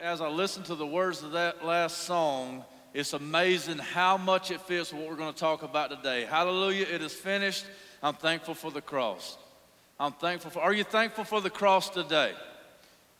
as I listen to the words of that last song, it's amazing how much it fits what we're going to talk about today. Hallelujah, it is finished. I'm thankful for the cross. I'm thankful for, are you thankful for the cross today?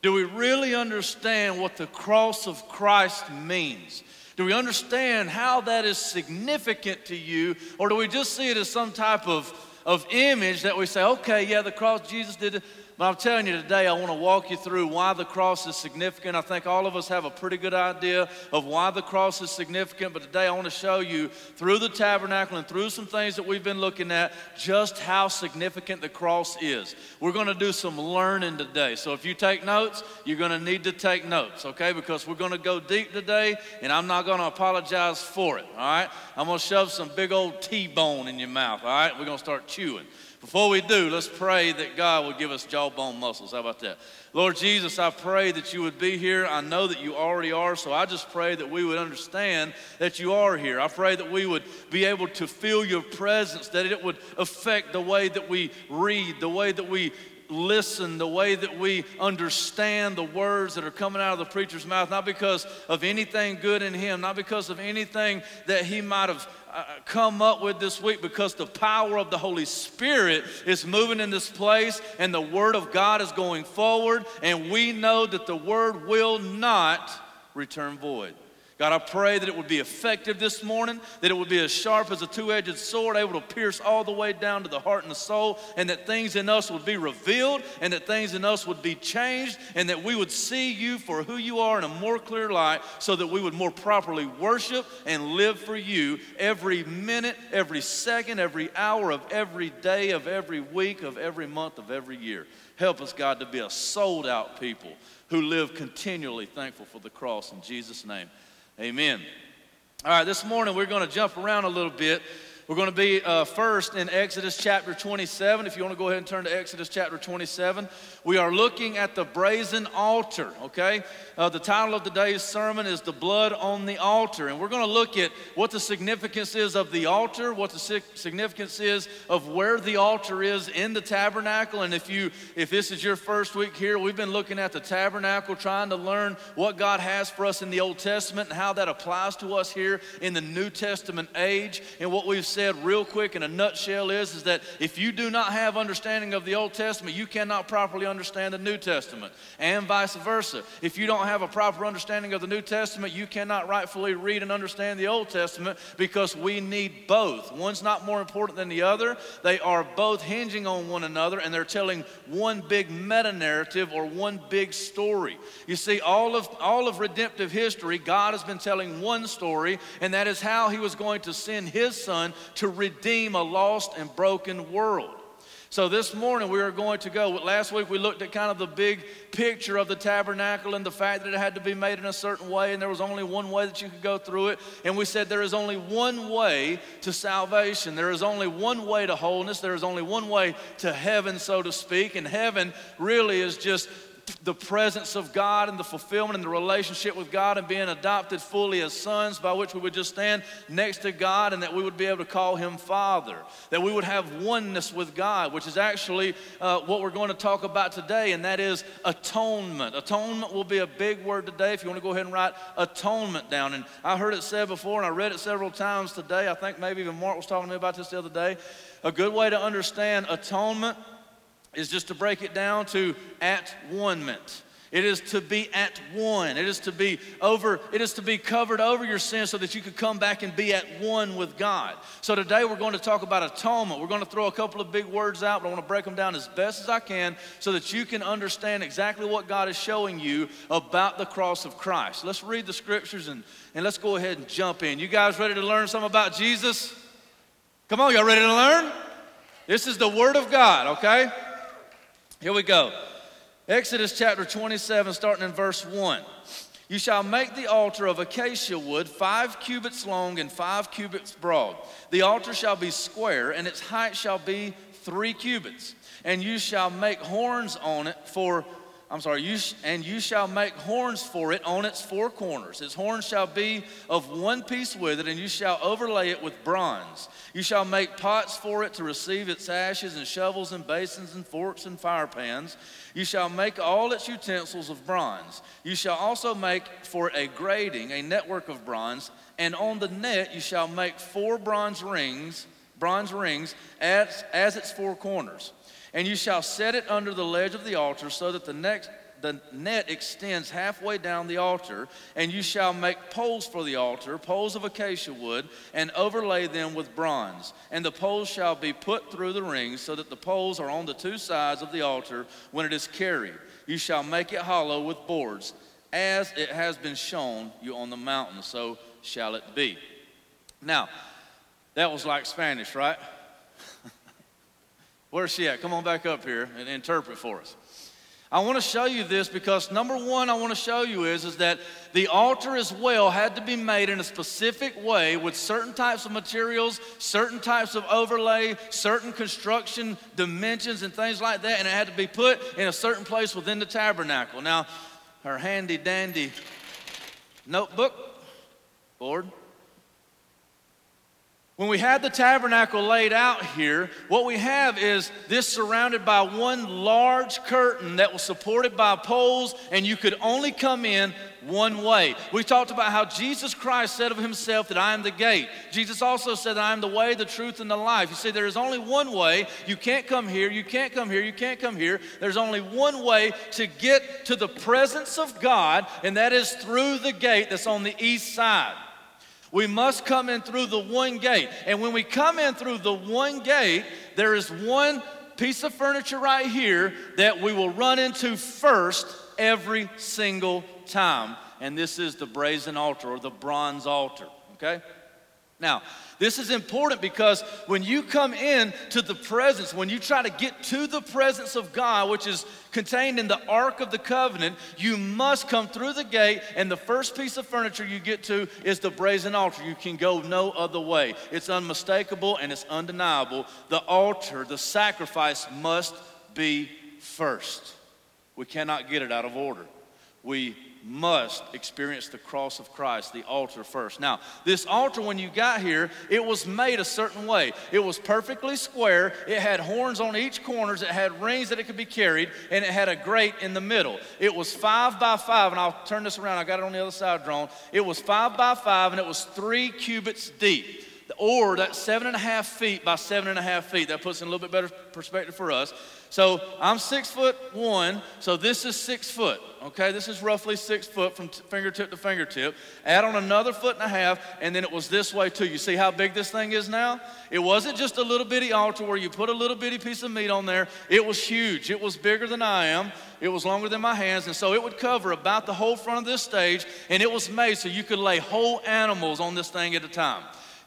Do we really understand what the cross of Christ means? Do we understand how that is significant to you? Or do we just see it as some type of, of image that we say, okay, yeah, the cross, Jesus did it. But I'm telling you today, I want to walk you through why the cross is significant. I think all of us have a pretty good idea of why the cross is significant, but today I want to show you through the tabernacle and through some things that we've been looking at just how significant the cross is. We're going to do some learning today. So if you take notes, you're going to need to take notes, okay? Because we're going to go deep today, and I'm not going to apologize for it, all right? I'm going to shove some big old T bone in your mouth, all right? We're going to start chewing. Before we do, let's pray that God will give us jawbone muscles. How about that? Lord Jesus, I pray that you would be here. I know that you already are, so I just pray that we would understand that you are here. I pray that we would be able to feel your presence, that it would affect the way that we read, the way that we listen, the way that we understand the words that are coming out of the preacher's mouth, not because of anything good in him, not because of anything that he might have uh, come up with this week because the power of the Holy Spirit is moving in this place and the Word of God is going forward, and we know that the Word will not return void. God, I pray that it would be effective this morning, that it would be as sharp as a two edged sword, able to pierce all the way down to the heart and the soul, and that things in us would be revealed, and that things in us would be changed, and that we would see you for who you are in a more clear light, so that we would more properly worship and live for you every minute, every second, every hour of every day, of every week, of every month, of every year. Help us, God, to be a sold out people who live continually thankful for the cross. In Jesus' name. Amen. All right, this morning we're going to jump around a little bit. We're going to be uh, first in Exodus chapter 27. If you want to go ahead and turn to Exodus chapter 27, we are looking at the brazen altar, okay? Uh, the title of today's sermon is The Blood on the Altar. And we're going to look at what the significance is of the altar, what the significance is of where the altar is in the tabernacle. And if, you, if this is your first week here, we've been looking at the tabernacle, trying to learn what God has for us in the Old Testament and how that applies to us here in the New Testament age. And what we've said real quick in a nutshell is, is that if you do not have understanding of the Old Testament, you cannot properly understand the New Testament, and vice versa. If you don't have a proper understanding of the New Testament, you cannot rightfully read and understand the Old Testament because we need both. One's not more important than the other. They are both hinging on one another and they're telling one big meta narrative or one big story. You see, all of, all of redemptive history, God has been telling one story, and that is how He was going to send His Son to redeem a lost and broken world. So this morning we are going to go. Last week we looked at kind of the big picture of the tabernacle and the fact that it had to be made in a certain way and there was only one way that you could go through it. And we said there is only one way to salvation. There is only one way to wholeness. There is only one way to heaven, so to speak. And heaven really is just the presence of God and the fulfillment and the relationship with God and being adopted fully as sons, by which we would just stand next to God and that we would be able to call Him Father. That we would have oneness with God, which is actually uh, what we're going to talk about today, and that is atonement. Atonement will be a big word today if you want to go ahead and write atonement down. And I heard it said before, and I read it several times today. I think maybe even Mark was talking to me about this the other day. A good way to understand atonement is just to break it down to at one ment. It is to be at one. It is to be over, it is to be covered over your sin so that you could come back and be at one with God. So today we're going to talk about atonement. We're going to throw a couple of big words out, but I want to break them down as best as I can so that you can understand exactly what God is showing you about the cross of Christ. Let's read the scriptures and, and let's go ahead and jump in. You guys ready to learn something about Jesus? Come on, y'all ready to learn? This is the Word of God, okay? Here we go. Exodus chapter 27, starting in verse 1. You shall make the altar of acacia wood, five cubits long and five cubits broad. The altar shall be square, and its height shall be three cubits. And you shall make horns on it for I'm sorry, you sh- and you shall make horns for it on its four corners. Its horns shall be of one piece with it, and you shall overlay it with bronze. You shall make pots for it to receive its ashes, and shovels, and basins, and forks, and fire pans. You shall make all its utensils of bronze. You shall also make for a grating a network of bronze, and on the net you shall make four bronze rings, bronze rings as, as its four corners. And you shall set it under the ledge of the altar so that the next the net extends halfway down the altar, and you shall make poles for the altar, poles of acacia wood, and overlay them with bronze. And the poles shall be put through the rings, so that the poles are on the two sides of the altar when it is carried. You shall make it hollow with boards, as it has been shown you on the mountain, so shall it be. Now, that was like Spanish, right? Where's she at? Come on back up here and interpret for us. I want to show you this because number one I want to show you is, is that the altar as well had to be made in a specific way with certain types of materials, certain types of overlay, certain construction dimensions and things like that, and it had to be put in a certain place within the tabernacle. Now, her handy dandy notebook, board, when we had the tabernacle laid out here, what we have is this surrounded by one large curtain that was supported by poles, and you could only come in one way. We talked about how Jesus Christ said of himself that I am the gate. Jesus also said that I am the way, the truth, and the life. You see, there is only one way. You can't come here, you can't come here, you can't come here. There's only one way to get to the presence of God, and that is through the gate that's on the east side. We must come in through the one gate. And when we come in through the one gate, there is one piece of furniture right here that we will run into first every single time. And this is the brazen altar or the bronze altar, okay? Now, this is important because when you come in to the presence, when you try to get to the presence of God, which is contained in the Ark of the Covenant, you must come through the gate, and the first piece of furniture you get to is the brazen altar. You can go no other way. It's unmistakable and it's undeniable. The altar, the sacrifice must be first. We cannot get it out of order. We must experience the cross of Christ, the altar first. Now, this altar, when you got here, it was made a certain way. It was perfectly square. It had horns on each corners. It had rings that it could be carried, and it had a grate in the middle. It was five by five, and I'll turn this around. I got it on the other side drawn. It was five by five, and it was three cubits deep or that's seven and a half feet by seven and a half feet. That puts in a little bit better perspective for us. So I'm six foot one, so this is six foot. Okay, this is roughly six foot from t- fingertip to fingertip. Add on another foot and a half, and then it was this way too. You see how big this thing is now? It wasn't just a little bitty altar where you put a little bitty piece of meat on there. It was huge. It was bigger than I am. It was longer than my hands, and so it would cover about the whole front of this stage, and it was made so you could lay whole animals on this thing at a time.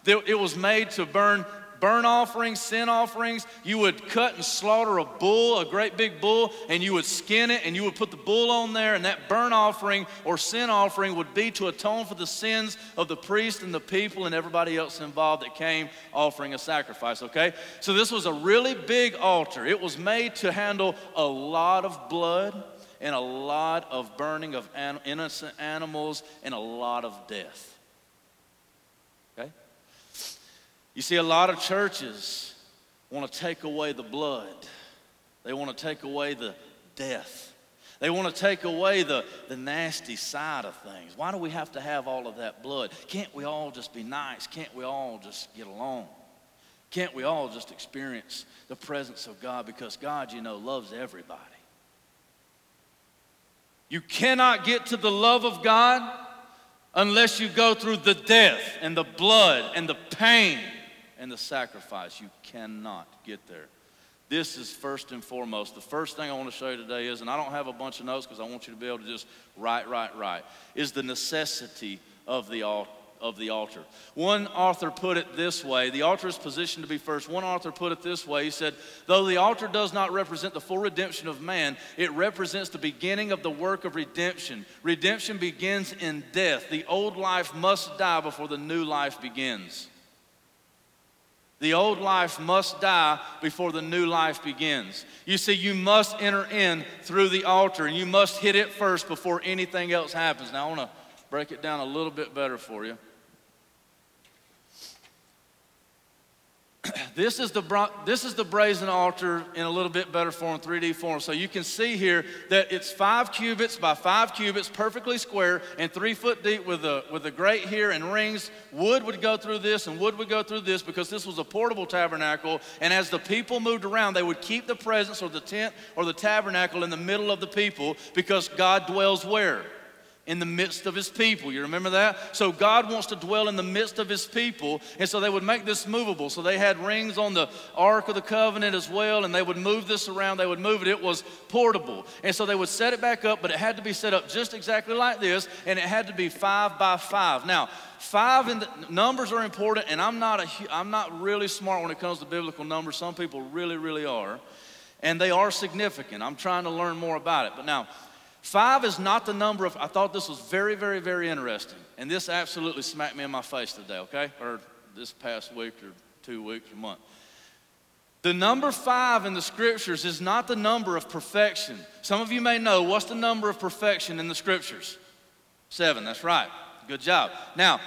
It was made to burn burn offerings, sin offerings. You would cut and slaughter a bull, a great big bull, and you would skin it and you would put the bull on there. And that burn offering or sin offering would be to atone for the sins of the priest and the people and everybody else involved that came offering a sacrifice, okay? So this was a really big altar. It was made to handle a lot of blood and a lot of burning of innocent animals and a lot of death. You see, a lot of churches want to take away the blood, they want to take away the death. They want to take away the, the nasty side of things. Why do we have to have all of that blood? Can't we all just be nice? Can't we all just get along? Can't we all just experience the presence of God? Because God, you know, loves everybody. You cannot get to the love of God unless you go through the death and the blood and the pain and the sacrifice. You cannot get there. This is first and foremost. The first thing I want to show you today is, and I don't have a bunch of notes because I want you to be able to just write, write, write, is the necessity of the altar of the altar. One author put it this way the altar is positioned to be first. One author put it this way he said, Though the altar does not represent the full redemption of man, it represents the beginning of the work of redemption. Redemption begins in death. The old life must die before the new life begins. The old life must die before the new life begins. You see, you must enter in through the altar and you must hit it first before anything else happens. Now, I want to break it down a little bit better for you. This is the this is the brazen altar in a little bit better form 3d form. So you can see here that it's five cubits by five cubits perfectly square and three foot deep with a with a grate here and rings. Wood would go through this and wood would go through this because this was a portable tabernacle. And as the people moved around they would keep the presence or the tent or the tabernacle in the middle of the people because god dwells where in the midst of his people. You remember that? So God wants to dwell in the midst of his people, and so they would make this movable. So they had rings on the Ark of the Covenant as well, and they would move this around, they would move it. It was portable. And so they would set it back up, but it had to be set up just exactly like this, and it had to be five by five. Now, five in the numbers are important, and I'm not, a, I'm not really smart when it comes to biblical numbers. Some people really, really are. And they are significant. I'm trying to learn more about it. But now, Five is not the number of, I thought this was very, very, very interesting. And this absolutely smacked me in my face today, okay? Or this past week or two weeks or month. The number five in the scriptures is not the number of perfection. Some of you may know what's the number of perfection in the scriptures? Seven, that's right. Good job. Now,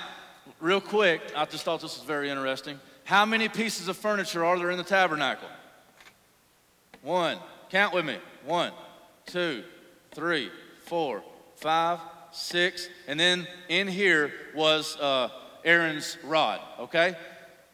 real quick, I just thought this was very interesting. How many pieces of furniture are there in the tabernacle? One. Count with me. One, two, three, four, five, six, and then in here was uh, Aaron's rod, okay?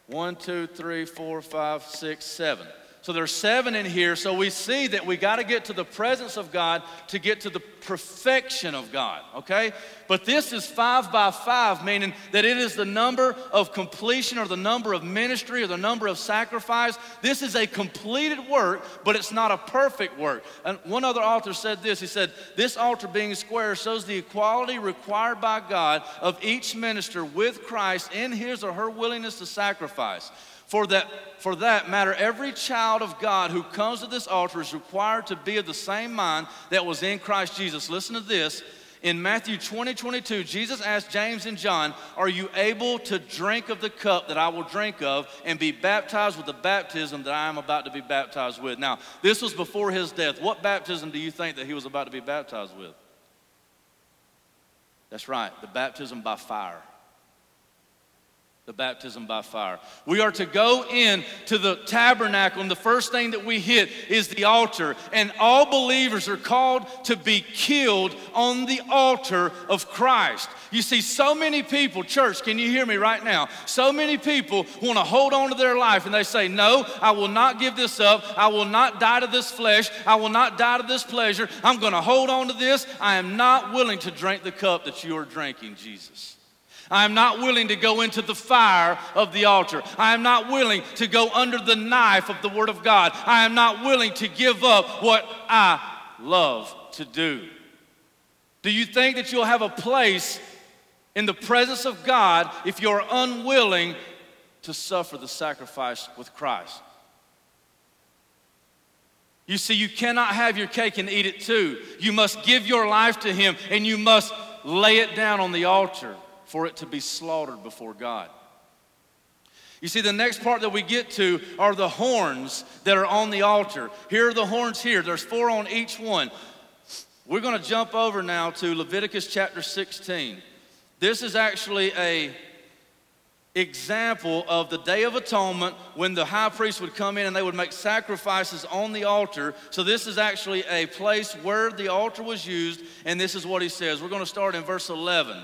One, two, three, four, five, six, seven. So there's seven in here. So we see that we got to get to the presence of God to get to the perfection of God, okay? But this is five by five, meaning that it is the number of completion or the number of ministry or the number of sacrifice. This is a completed work, but it's not a perfect work. And one other author said this he said, This altar being square shows the equality required by God of each minister with Christ in his or her willingness to sacrifice. For that, for that matter, every child of God who comes to this altar is required to be of the same mind that was in Christ Jesus. Listen to this. In Matthew 20, 22, Jesus asked James and John, Are you able to drink of the cup that I will drink of and be baptized with the baptism that I am about to be baptized with? Now, this was before his death. What baptism do you think that he was about to be baptized with? That's right, the baptism by fire the baptism by fire. We are to go in to the tabernacle, and the first thing that we hit is the altar. And all believers are called to be killed on the altar of Christ. You see, so many people, church, can you hear me right now? So many people want to hold on to their life and they say, No, I will not give this up. I will not die to this flesh. I will not die to this pleasure. I'm going to hold on to this. I am not willing to drink the cup that you are drinking, Jesus. I am not willing to go into the fire of the altar. I am not willing to go under the knife of the Word of God. I am not willing to give up what I love to do. Do you think that you'll have a place in the presence of God if you're unwilling to suffer the sacrifice with Christ? You see, you cannot have your cake and eat it too. You must give your life to Him and you must lay it down on the altar for it to be slaughtered before God. You see, the next part that we get to are the horns that are on the altar. Here are the horns here. There's four on each one. We're going to jump over now to Leviticus chapter 16. This is actually a example of the Day of Atonement when the high priest would come in and they would make sacrifices on the altar. So, this is actually a place where the altar was used, and this is what he says. We're going to start in verse 11.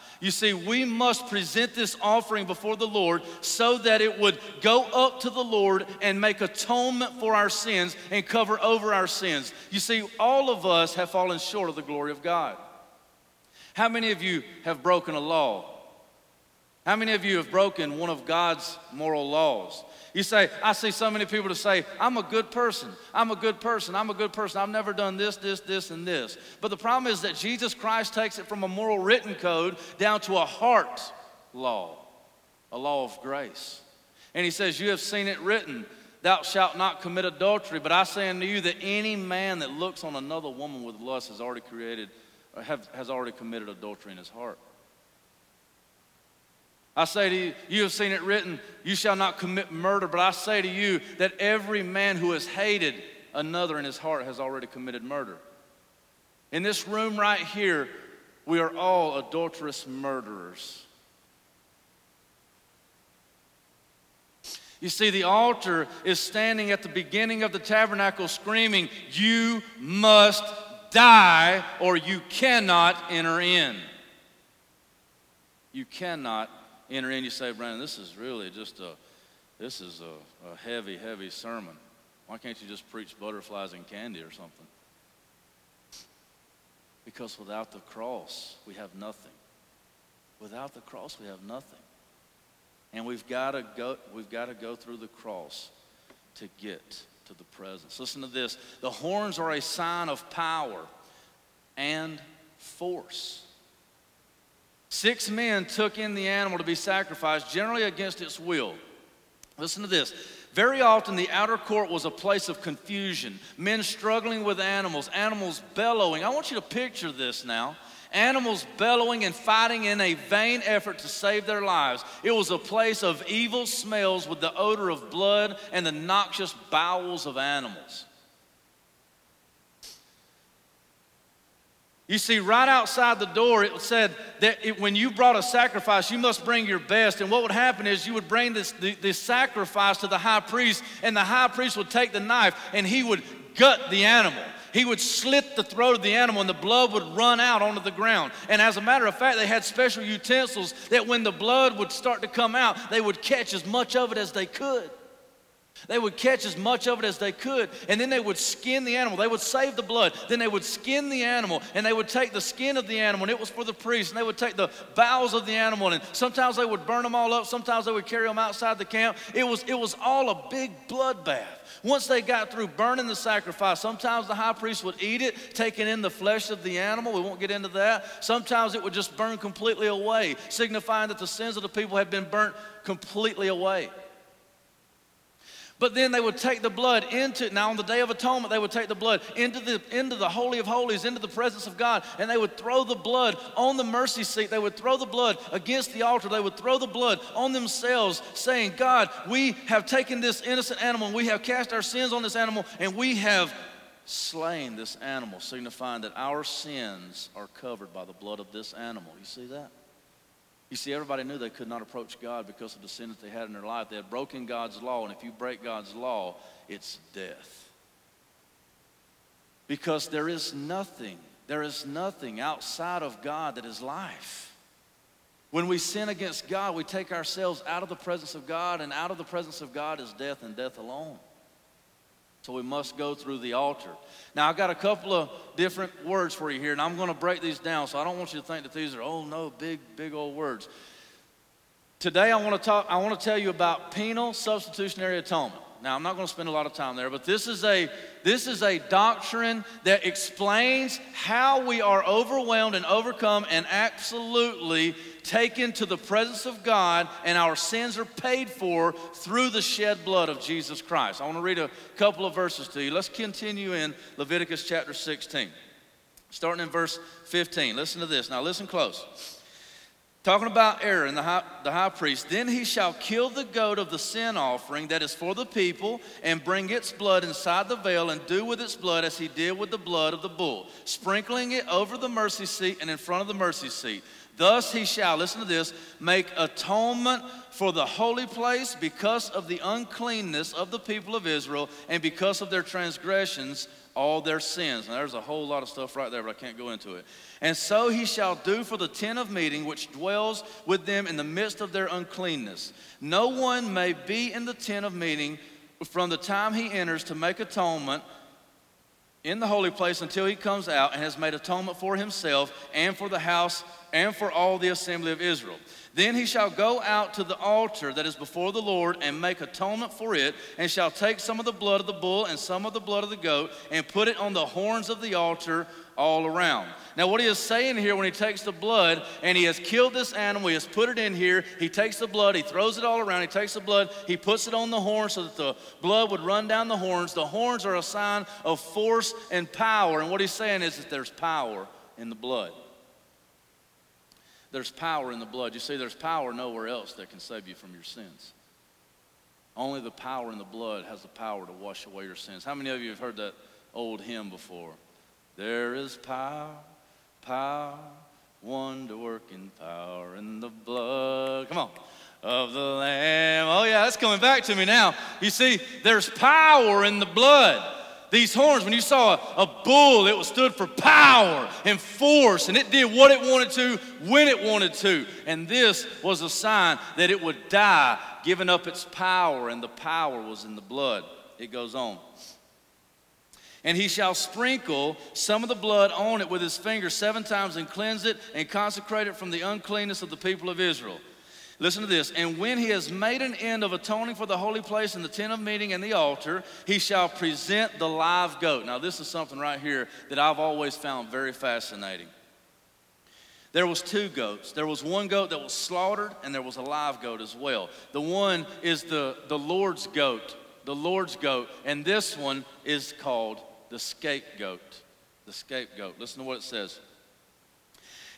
You see, we must present this offering before the Lord so that it would go up to the Lord and make atonement for our sins and cover over our sins. You see, all of us have fallen short of the glory of God. How many of you have broken a law? How many of you have broken one of God's moral laws? You say, I see so many people to say, I'm a good person. I'm a good person. I'm a good person. I've never done this, this, this, and this. But the problem is that Jesus Christ takes it from a moral written code down to a heart law, a law of grace. And he says, You have seen it written, Thou shalt not commit adultery. But I say unto you that any man that looks on another woman with lust has already created, or have, has already committed adultery in his heart. I say to you, you have seen it written, you shall not commit murder, but I say to you that every man who has hated another in his heart has already committed murder. In this room right here, we are all adulterous murderers. You see, the altar is standing at the beginning of the tabernacle screaming, You must die or you cannot enter in. You cannot enter in, you say, Brandon, this is really just a, this is a, a heavy, heavy sermon. Why can't you just preach butterflies and candy or something? Because without the cross, we have nothing. Without the cross, we have nothing. And we've got to go, we've got to go through the cross to get to the presence. Listen to this. The horns are a sign of power and force. Six men took in the animal to be sacrificed, generally against its will. Listen to this. Very often, the outer court was a place of confusion, men struggling with animals, animals bellowing. I want you to picture this now animals bellowing and fighting in a vain effort to save their lives. It was a place of evil smells with the odor of blood and the noxious bowels of animals. You see, right outside the door, it said that it, when you brought a sacrifice, you must bring your best. And what would happen is you would bring this, this sacrifice to the high priest, and the high priest would take the knife and he would gut the animal. He would slit the throat of the animal, and the blood would run out onto the ground. And as a matter of fact, they had special utensils that when the blood would start to come out, they would catch as much of it as they could. They would catch as much of it as they could, and then they would skin the animal. They would save the blood. Then they would skin the animal, and they would take the skin of the animal, and it was for the priest, and they would take the bowels of the animal, and sometimes they would burn them all up, sometimes they would carry them outside the camp. It was, it was all a big bloodbath. Once they got through burning the sacrifice, sometimes the high priest would eat it, taking in the flesh of the animal. We won't get into that. Sometimes it would just burn completely away, signifying that the sins of the people had been burnt completely away. But then they would take the blood into, now on the Day of Atonement, they would take the blood into the, into the Holy of Holies, into the presence of God, and they would throw the blood on the mercy seat. They would throw the blood against the altar. They would throw the blood on themselves, saying, God, we have taken this innocent animal, and we have cast our sins on this animal, and we have slain this animal, signifying that our sins are covered by the blood of this animal. You see that? You see, everybody knew they could not approach God because of the sin that they had in their life. They had broken God's law, and if you break God's law, it's death. Because there is nothing, there is nothing outside of God that is life. When we sin against God, we take ourselves out of the presence of God, and out of the presence of God is death and death alone. So we must go through the altar. Now, I've got a couple of different words for you here, and I'm going to break these down. So I don't want you to think that these are, oh no, big, big old words. Today, I want to talk, I want to tell you about penal substitutionary atonement. Now, I'm not going to spend a lot of time there, but this is a this is a doctrine that explains how we are overwhelmed and overcome and absolutely taken to the presence of God and our sins are paid for through the shed blood of Jesus Christ. I want to read a couple of verses to you. Let's continue in Leviticus chapter 16. Starting in verse 15. Listen to this. Now listen close. Talking about Aaron, the high, the high priest, then he shall kill the goat of the sin offering that is for the people, and bring its blood inside the veil, and do with its blood as he did with the blood of the bull, sprinkling it over the mercy seat and in front of the mercy seat. Thus he shall, listen to this, make atonement for the holy place because of the uncleanness of the people of Israel, and because of their transgressions all their sins. Now, there's a whole lot of stuff right there, but I can't go into it. And so he shall do for the tent of meeting, which dwells with them in the midst of their uncleanness. No one may be in the tent of meeting from the time he enters to make atonement in the holy place until he comes out and has made atonement for himself and for the house and for all the assembly of Israel. Then he shall go out to the altar that is before the Lord and make atonement for it, and shall take some of the blood of the bull and some of the blood of the goat, and put it on the horns of the altar all around. Now, what he is saying here when he takes the blood and he has killed this animal, he has put it in here, he takes the blood, he throws it all around, he takes the blood, he puts it on the horns so that the blood would run down the horns. The horns are a sign of force and power, and what he's saying is that there's power in the blood. There's power in the blood. You see, there's power nowhere else that can save you from your sins. Only the power in the blood has the power to wash away your sins. How many of you have heard that old hymn before? There is power, power, wonder working power in the blood. Come on. Of the Lamb. Oh, yeah, that's coming back to me now. You see, there's power in the blood. These horns, when you saw a, a bull, it was stood for power and force, and it did what it wanted to when it wanted to. And this was a sign that it would die, giving up its power, and the power was in the blood. It goes on. And he shall sprinkle some of the blood on it with his finger seven times and cleanse it and consecrate it from the uncleanness of the people of Israel. Listen to this. And when he has made an end of atoning for the holy place and the tent of meeting and the altar, he shall present the live goat. Now, this is something right here that I've always found very fascinating. There was two goats. There was one goat that was slaughtered, and there was a live goat as well. The one is the, the Lord's goat, the Lord's goat, and this one is called the scapegoat. The scapegoat. Listen to what it says.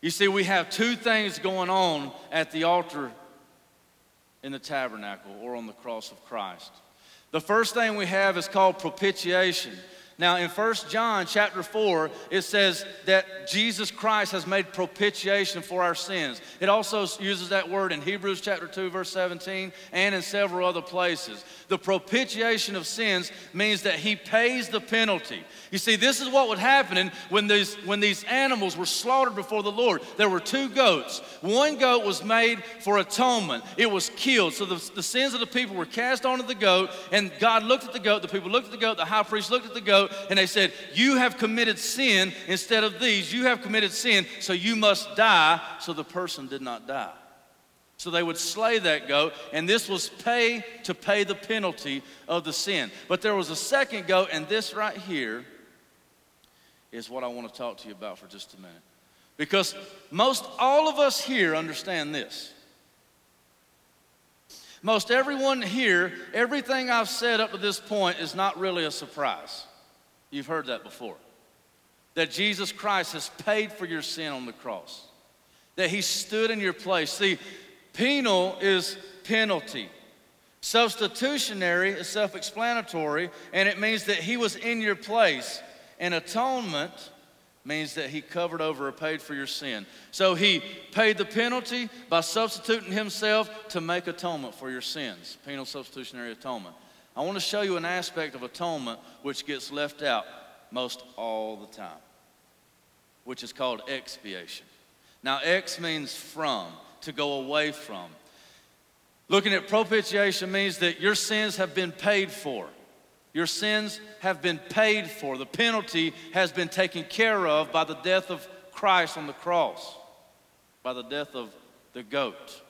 You see, we have two things going on at the altar in the tabernacle or on the cross of Christ. The first thing we have is called propitiation. Now, in 1 John chapter 4, it says that Jesus Christ has made propitiation for our sins. It also uses that word in Hebrews chapter 2, verse 17, and in several other places. The propitiation of sins means that he pays the penalty. You see, this is what was happening when these, when these animals were slaughtered before the Lord. There were two goats. One goat was made for atonement, it was killed. So the, the sins of the people were cast onto the goat, and God looked at the goat, the people looked at the goat, the high priest looked at the goat, and they said, You have committed sin instead of these. You have committed sin, so you must die. So the person did not die. So they would slay that goat, and this was pay to pay the penalty of the sin. But there was a second goat, and this right here is what I want to talk to you about for just a minute. Because most all of us here understand this. Most everyone here, everything I've said up to this point is not really a surprise. You've heard that before. That Jesus Christ has paid for your sin on the cross, that He stood in your place. See, penal is penalty. Substitutionary is self explanatory, and it means that He was in your place. And atonement means that He covered over or paid for your sin. So He paid the penalty by substituting Himself to make atonement for your sins. Penal substitutionary atonement. I want to show you an aspect of atonement which gets left out most all the time, which is called expiation. Now, ex means from, to go away from. Looking at propitiation means that your sins have been paid for. Your sins have been paid for. The penalty has been taken care of by the death of Christ on the cross, by the death of the goat.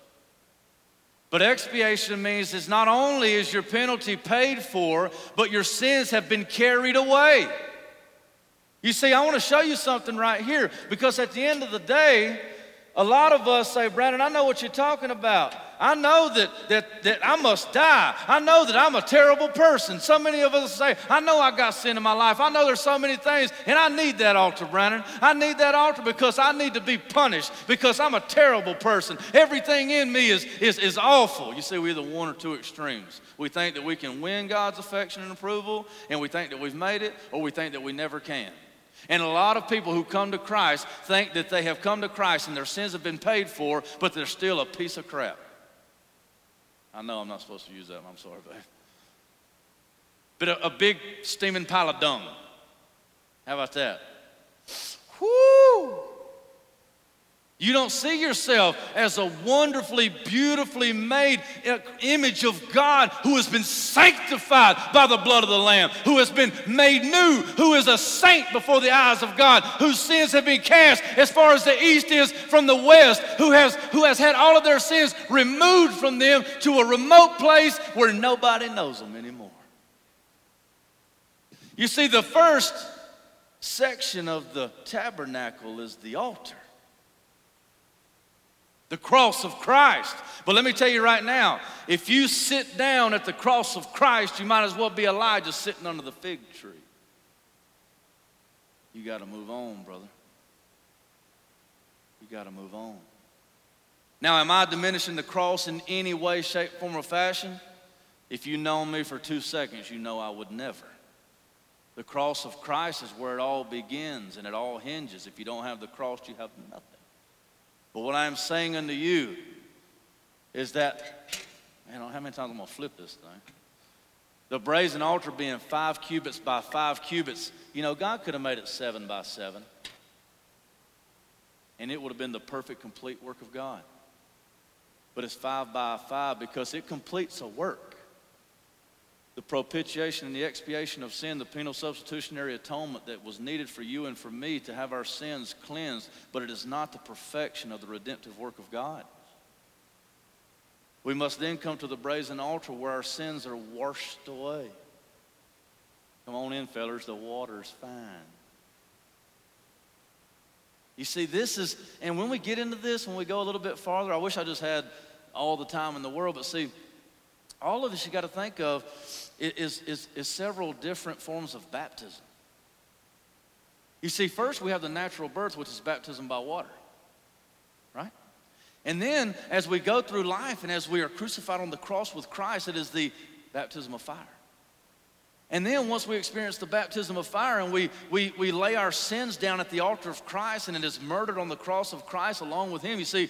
But expiation means is not only is your penalty paid for, but your sins have been carried away. You see, I want to show you something right here because at the end of the day, a lot of us say, Brandon, I know what you're talking about. I know that, that, that I must die. I know that I'm a terrible person. So many of us say, I know I got sin in my life. I know there's so many things, and I need that altar, Brandon. I need that altar because I need to be punished because I'm a terrible person. Everything in me is, is, is awful. You see, we're either one or two extremes. We think that we can win God's affection and approval, and we think that we've made it, or we think that we never can. And a lot of people who come to Christ think that they have come to Christ and their sins have been paid for, but they're still a piece of crap. I know I'm not supposed to use that. I'm sorry, babe. But a, a big steaming pile of dung. How about that? Whoo! You don't see yourself as a wonderfully, beautifully made image of God who has been sanctified by the blood of the Lamb, who has been made new, who is a saint before the eyes of God, whose sins have been cast as far as the east is from the west, who has, who has had all of their sins removed from them to a remote place where nobody knows them anymore. You see, the first section of the tabernacle is the altar the cross of Christ. But let me tell you right now if you sit down at the cross of Christ, you might as well be Elijah sitting under the fig tree. You got to move on, brother. You got to move on. Now, am I diminishing the cross in any way, shape, form, or fashion? If you know me for two seconds, you know I would never. The cross of Christ is where it all begins and it all hinges. If you don't have the cross, you have nothing. But what I am saying unto you is that, man, how many times I'm going to flip this thing? The brazen altar being five cubits by five cubits, you know, God could have made it seven by seven. And it would have been the perfect, complete work of God. But it's five by five because it completes a work the propitiation and the expiation of sin, the penal substitutionary atonement that was needed for you and for me to have our sins cleansed, but it is not the perfection of the redemptive work of God. We must then come to the brazen altar where our sins are washed away. Come on in, fellers, the water's fine. You see, this is, and when we get into this, when we go a little bit farther, I wish I just had all the time in the world, but see, all of this you got to think of is, is, is several different forms of baptism. You see, first we have the natural birth, which is baptism by water, right? And then as we go through life and as we are crucified on the cross with Christ, it is the baptism of fire. And then once we experience the baptism of fire and we, we, we lay our sins down at the altar of Christ and it is murdered on the cross of Christ along with Him, you see,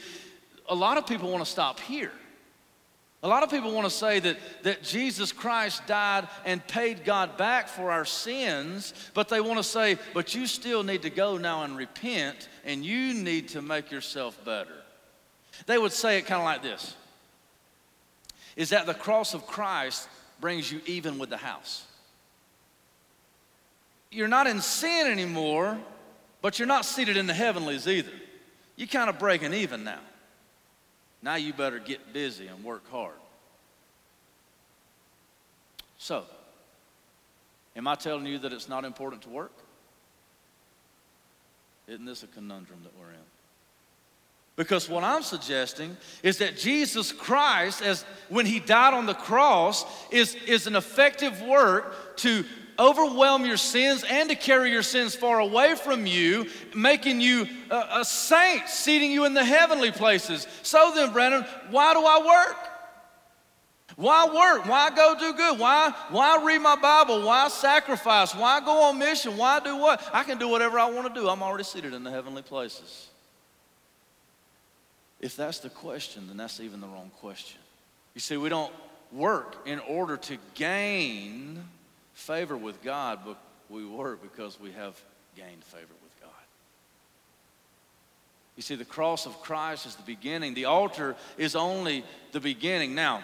a lot of people want to stop here. A lot of people want to say that, that Jesus Christ died and paid God back for our sins, but they want to say, but you still need to go now and repent, and you need to make yourself better. They would say it kind of like this is that the cross of Christ brings you even with the house. You're not in sin anymore, but you're not seated in the heavenlies either. You're kind of breaking even now. Now you better get busy and work hard. So, am I telling you that it's not important to work? Isn't this a conundrum that we're in? Because what I'm suggesting is that Jesus Christ, as when he died on the cross, is, is an effective work to overwhelm your sins and to carry your sins far away from you, making you a, a saint, seating you in the heavenly places. So then, Brandon, why do I work? Why work? Why go do good? Why, why read my Bible? Why sacrifice? Why go on mission? Why do what? I can do whatever I want to do. I'm already seated in the heavenly places. If that's the question, then that's even the wrong question. You see, we don't work in order to gain favor with God, but we work because we have gained favor with God. You see, the cross of Christ is the beginning, the altar is only the beginning. Now,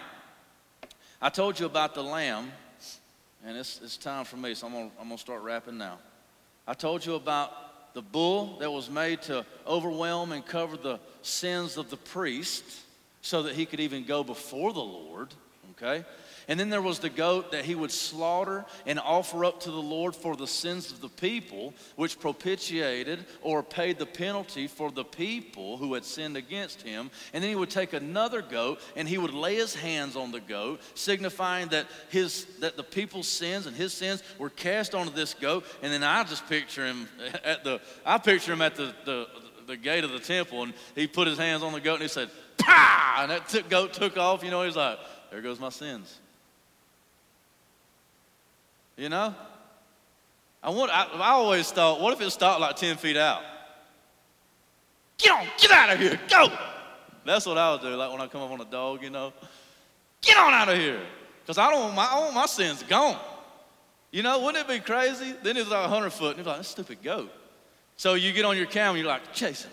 I told you about the lamb, and it's, it's time for me, so I'm gonna, I'm gonna start wrapping now. I told you about the bull that was made to overwhelm and cover the sins of the priest so that he could even go before the Lord, okay? And then there was the goat that he would slaughter and offer up to the Lord for the sins of the people, which propitiated or paid the penalty for the people who had sinned against him. And then he would take another goat and he would lay his hands on the goat, signifying that his that the people's sins and his sins were cast onto this goat. And then I just picture him at the I picture him at the, the the gate of the temple and he put his hands on the goat and he said, Pah! And that t- goat took off. You know, he's like, there goes my sins. You know? I, want, I, I always thought, what if it stopped like 10 feet out? Get on, get out of here, go! That's what I would do, like when I come up on a dog, you know. Get on out of here. Because I don't want my, I want my sins gone. You know, wouldn't it be crazy? Then it's like 100 foot, and you're like, that stupid goat. So you get on your camera, you're like, chase him.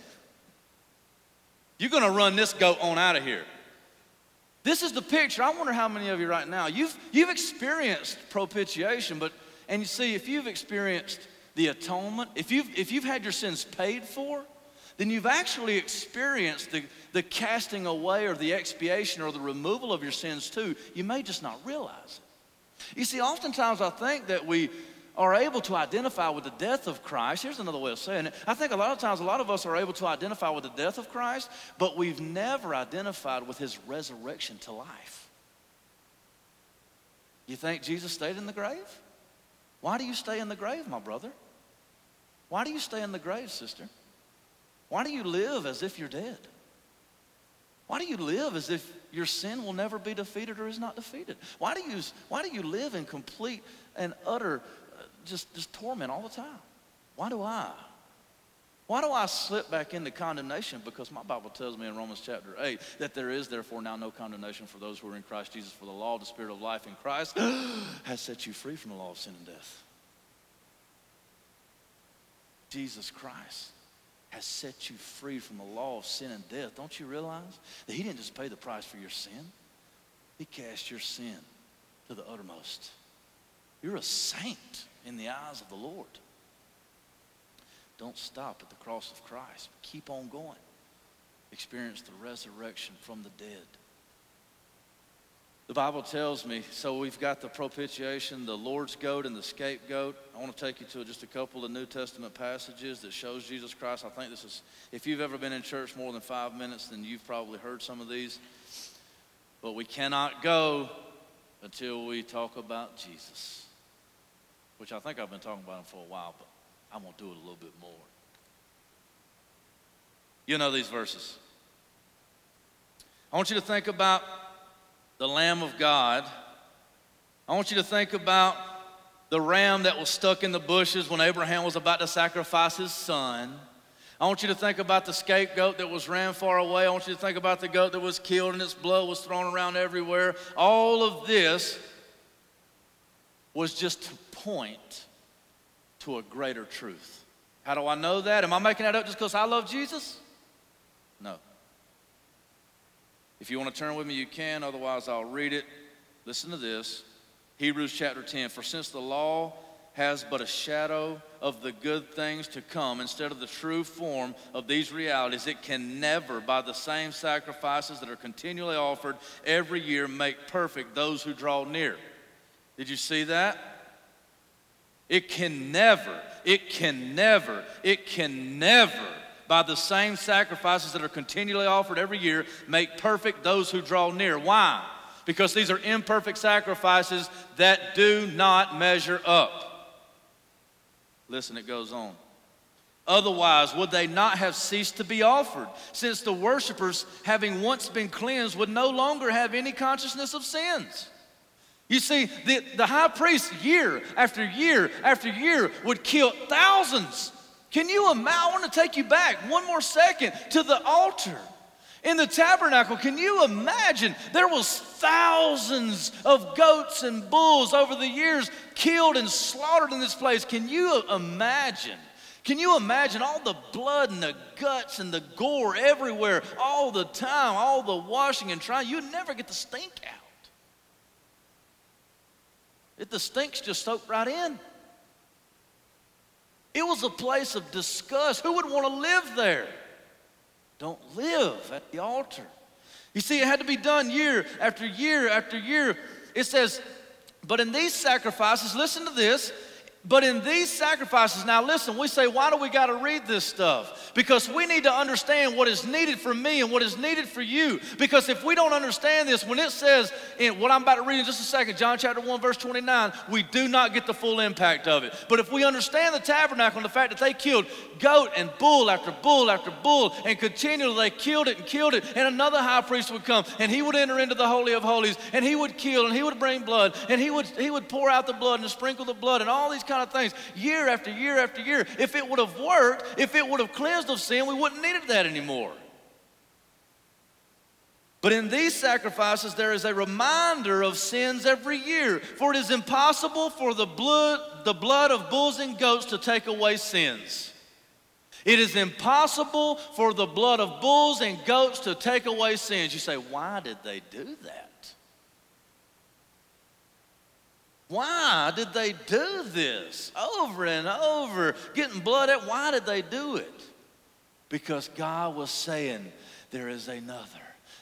You're going to run this goat on out of here. This is the picture. I wonder how many of you right now, you've, you've experienced propitiation, but, and you see, if you've experienced the atonement, if you've, if you've had your sins paid for, then you've actually experienced the, the casting away or the expiation or the removal of your sins too. You may just not realize it. You see, oftentimes I think that we are able to identify with the death of Christ. Here's another way of saying it. I think a lot of times, a lot of us are able to identify with the death of Christ, but we've never identified with his resurrection to life. You think Jesus stayed in the grave? Why do you stay in the grave, my brother? Why do you stay in the grave, sister? Why do you live as if you're dead? Why do you live as if your sin will never be defeated or is not defeated? Why do you, why do you live in complete and utter just, just torment all the time. Why do I? Why do I slip back into condemnation? Because my Bible tells me in Romans chapter 8 that there is therefore now no condemnation for those who are in Christ Jesus, for the law of the Spirit of life in Christ has set you free from the law of sin and death. Jesus Christ has set you free from the law of sin and death. Don't you realize that He didn't just pay the price for your sin, He cast your sin to the uttermost. You're a saint in the eyes of the Lord. Don't stop at the cross of Christ. Keep on going. Experience the resurrection from the dead. The Bible tells me, so we've got the propitiation, the Lord's goat, and the scapegoat. I want to take you to just a couple of New Testament passages that shows Jesus Christ. I think this is, if you've ever been in church more than five minutes, then you've probably heard some of these. But we cannot go until we talk about Jesus which I think I've been talking about him for a while, but I'm going to do it a little bit more. You know these verses. I want you to think about the Lamb of God. I want you to think about the ram that was stuck in the bushes when Abraham was about to sacrifice his son. I want you to think about the scapegoat that was ran far away. I want you to think about the goat that was killed and its blood was thrown around everywhere. All of this was just to point to a greater truth. How do I know that? Am I making that up just because I love Jesus? No. If you want to turn with me, you can. Otherwise, I'll read it. Listen to this Hebrews chapter 10. For since the law has but a shadow of the good things to come instead of the true form of these realities, it can never, by the same sacrifices that are continually offered every year, make perfect those who draw near. Did you see that? It can never, it can never, it can never, by the same sacrifices that are continually offered every year, make perfect those who draw near. Why? Because these are imperfect sacrifices that do not measure up. Listen, it goes on. Otherwise, would they not have ceased to be offered, since the worshippers, having once been cleansed, would no longer have any consciousness of sins? You see, the, the high priest, year after year after year, would kill thousands. Can you imagine? I want to take you back one more second to the altar. In the tabernacle, can you imagine? There was thousands of goats and bulls over the years killed and slaughtered in this place. Can you imagine? Can you imagine all the blood and the guts and the gore everywhere, all the time, all the washing and trying? You'd never get the stink out. It, the stinks just soaked right in. It was a place of disgust. Who would want to live there? Don't live at the altar. You see, it had to be done year after year after year. It says, but in these sacrifices, listen to this, but in these sacrifices, now listen, we say, why do we got to read this stuff? Because we need to understand what is needed for me and what is needed for you. Because if we don't understand this, when it says in what I'm about to read in just a second, John chapter 1, verse 29, we do not get the full impact of it. But if we understand the tabernacle and the fact that they killed goat and bull after bull after bull, and continually they killed it and killed it, and another high priest would come and he would enter into the Holy of Holies and he would kill and he would bring blood and he would, he would pour out the blood and sprinkle the blood and all these kind of things year after year after year. If it would have worked, if it would have cleansed of sin, we wouldn't need that anymore. But in these sacrifices, there is a reminder of sins every year. For it is impossible for the blood, the blood of bulls and goats to take away sins. It is impossible for the blood of bulls and goats to take away sins. You say, why did they do that? Why did they do this over and over? Getting blood why did they do it? Because God was saying, there is another.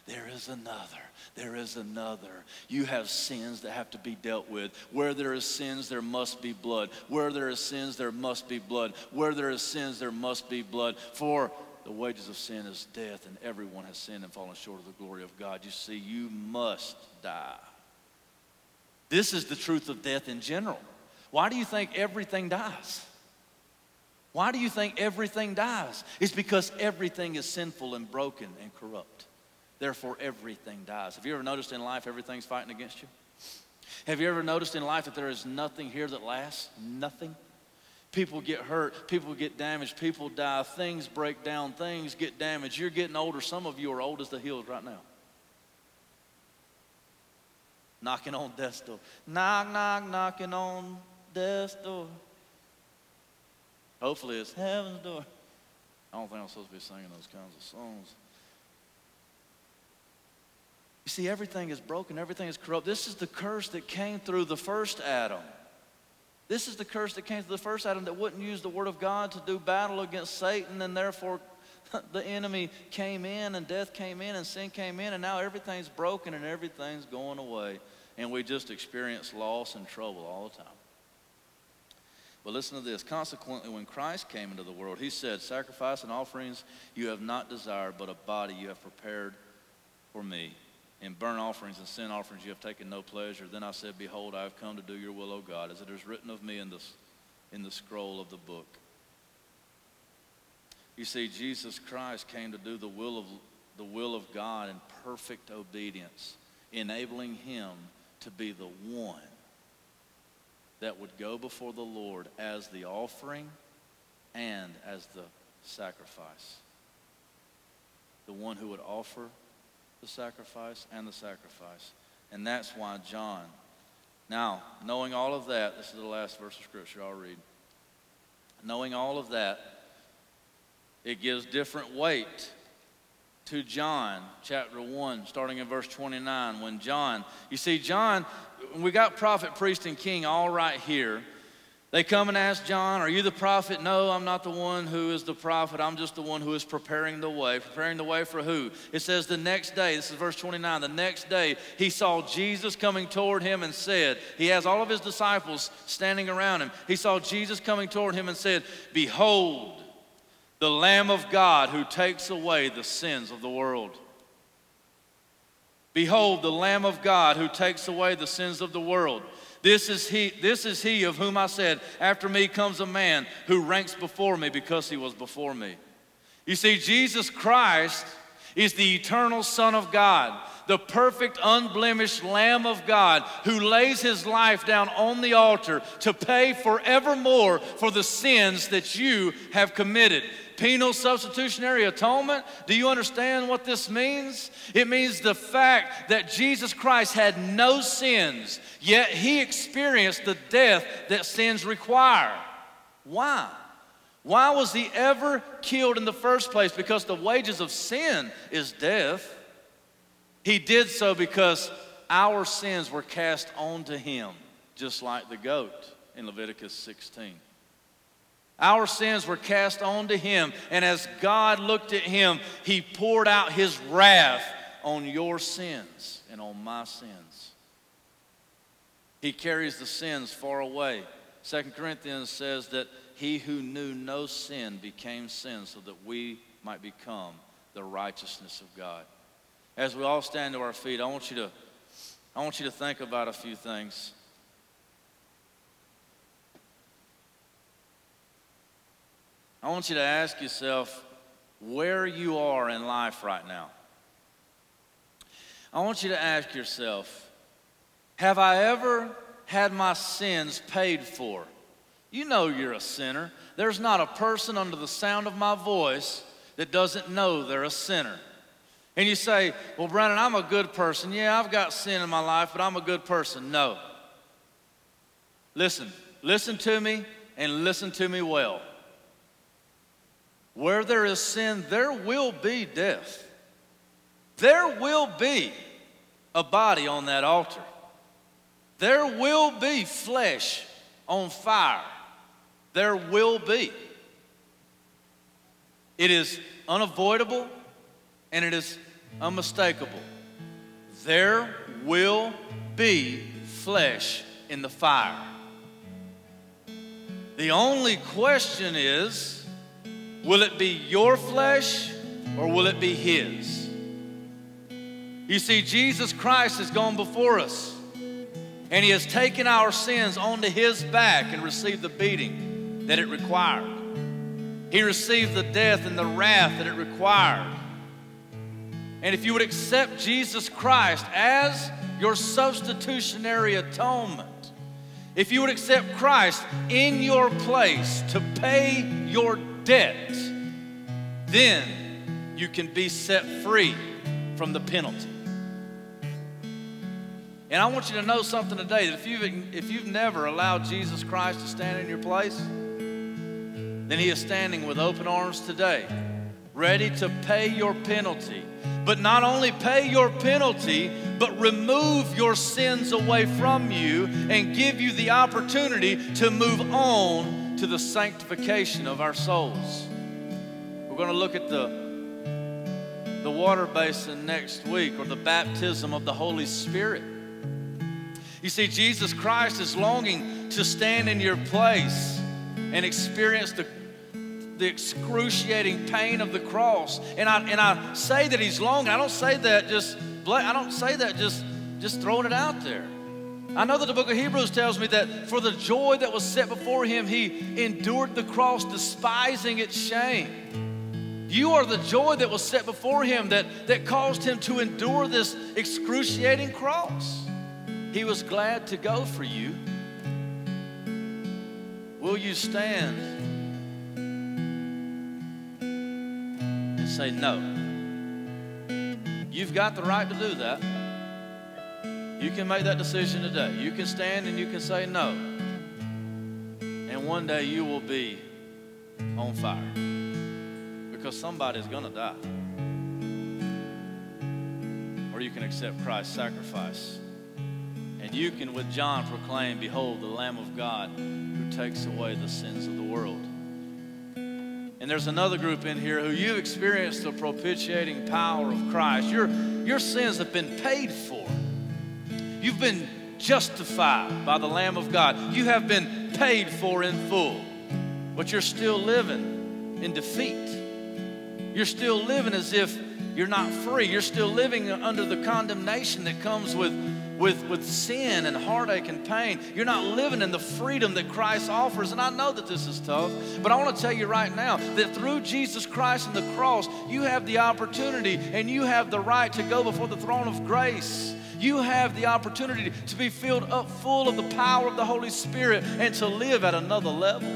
There is another. There is another. You have sins that have to be dealt with. Where there is sins, there must be blood. Where there is sins, there must be blood. Where there is sins, there must be blood. For the wages of sin is death, and everyone has sinned and fallen short of the glory of God. You see, you must die. This is the truth of death in general. Why do you think everything dies? Why do you think everything dies? It's because everything is sinful and broken and corrupt. Therefore, everything dies. Have you ever noticed in life everything's fighting against you? Have you ever noticed in life that there is nothing here that lasts? Nothing. People get hurt, people get damaged, people die, things break down, things get damaged. You're getting older. Some of you are old as the hills right now. Knocking on death's door. Knock, knock, knocking on death's door. Hopefully it's heaven's door. I don't think I'm supposed to be singing those kinds of songs. You see, everything is broken, everything is corrupt. This is the curse that came through the first Adam. This is the curse that came through the first Adam that wouldn't use the word of God to do battle against Satan, and therefore the enemy came in, and death came in, and sin came in, and now everything's broken and everything's going away. And we just experience loss and trouble all the time. But listen to this. Consequently, when Christ came into the world, he said, Sacrifice and offerings you have not desired, but a body you have prepared for me. In burnt offerings and sin offerings you have taken no pleasure. Then I said, Behold, I have come to do your will, O God, as it is written of me in, this, in the scroll of the book. You see, Jesus Christ came to do the will of, the will of God in perfect obedience, enabling him to be the one that would go before the Lord as the offering and as the sacrifice. The one who would offer the sacrifice and the sacrifice. And that's why John. Now, knowing all of that, this is the last verse of Scripture I'll read. Knowing all of that, it gives different weight to John chapter 1, starting in verse 29. When John, you see, John, we got prophet, priest, and king all right here. They come and ask John, Are you the prophet? No, I'm not the one who is the prophet. I'm just the one who is preparing the way. Preparing the way for who? It says the next day, this is verse 29, the next day he saw Jesus coming toward him and said, He has all of his disciples standing around him. He saw Jesus coming toward him and said, Behold, the Lamb of God who takes away the sins of the world. Behold, the Lamb of God who takes away the sins of the world. This is he, this is he of whom I said, After me comes a man who ranks before me because he was before me. You see, Jesus Christ is the eternal Son of God, the perfect, unblemished Lamb of God who lays his life down on the altar to pay forevermore for the sins that you have committed penal substitutionary atonement. Do you understand what this means? It means the fact that Jesus Christ had no sins, yet he experienced the death that sins require. Why? Why was he ever killed in the first place? Because the wages of sin is death. He did so because our sins were cast onto him, just like the goat in Leviticus 16. Our sins were cast onto him, and as God looked at him, he poured out his wrath on your sins and on my sins. He carries the sins far away. Second Corinthians says that he who knew no sin became sin so that we might become the righteousness of God. As we all stand to our feet, I want you to, I want you to think about a few things. I want you to ask yourself where you are in life right now. I want you to ask yourself Have I ever had my sins paid for You know you're a sinner. There's not a person under the sound of my voice that doesn't know they're a sinner. And you say, Well, Brandon, I'm a good person. Yeah, I've got sin in my life, but I'm a good person. No. Listen, listen to me and listen to me well. Where there is sin, there will be death. There will be a body on that altar. There will be flesh on fire. There will be. It is unavoidable and it is unmistakable. There will be flesh in the fire. The only question is will it be your flesh or will it be His? You see, Jesus Christ has gone before us and He has taken our sins onto His back and received the beating that it required. He received the death and the wrath that it required. And if you would accept Jesus Christ as your substitutionary atonement, if you would accept Christ in your place to pay your debt, then you can be set free from the penalty. And I want you to know something today that if you've, if you've never allowed Jesus Christ to stand in your place, then He is standing with open arms today, ready to pay your penalty. But not only pay your penalty, but remove your sins away from you and give you the opportunity to move on to the sanctification of our souls. We're going to look at the, the water basin next week or the baptism of the Holy Spirit. You see, Jesus Christ is longing to stand in your place and experience the the excruciating pain of the cross. And I, and I say that he's long. I don't say that just, I don't say that just, just throwing it out there. I know that the book of Hebrews tells me that for the joy that was set before him, he endured the cross, despising its shame. You are the joy that was set before him that, that caused him to endure this excruciating cross. He was glad to go for you. Will you stand? And say no. You've got the right to do that. You can make that decision today. You can stand and you can say no. And one day you will be on fire because somebody's going to die. Or you can accept Christ's sacrifice. And you can, with John, proclaim, Behold, the Lamb of God who takes away the sins of the world. And there's another group in here who you've experienced the propitiating power of Christ. Your, your sins have been paid for. You've been justified by the Lamb of God. You have been paid for in full. But you're still living in defeat. You're still living as if you're not free. You're still living under the condemnation that comes with with, with sin and heartache and pain. You're not living in the freedom that Christ offers. And I know that this is tough, but I want to tell you right now that through Jesus Christ and the cross, you have the opportunity and you have the right to go before the throne of grace. You have the opportunity to be filled up full of the power of the Holy Spirit and to live at another level.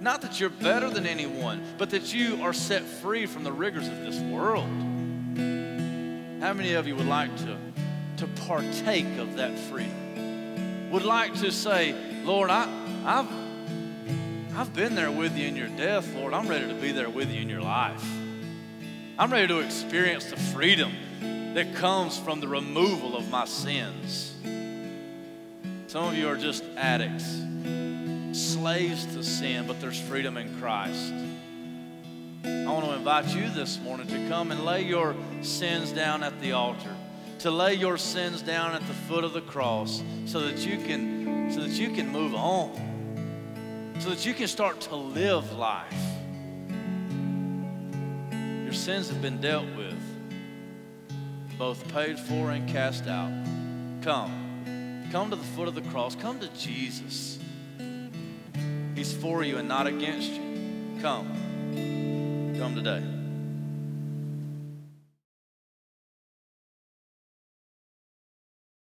Not that you're better than anyone, but that you are set free from the rigors of this world. How many of you would like to to partake of that freedom. Would like to say, Lord, I, I've, I've been there with you in your death, Lord. I'm ready to be there with you in your life. I'm ready to experience the freedom that comes from the removal of my sins. Some of you are just addicts, slaves to sin, but there's freedom in Christ. I want to invite you this morning to come and lay your sins down at the altar to lay your sins down at the foot of the cross so that you can so that you can move on so that you can start to live life your sins have been dealt with both paid for and cast out. Come. Come to the foot of the cross. Come to jesus. He's for you and not against you. Come. Come today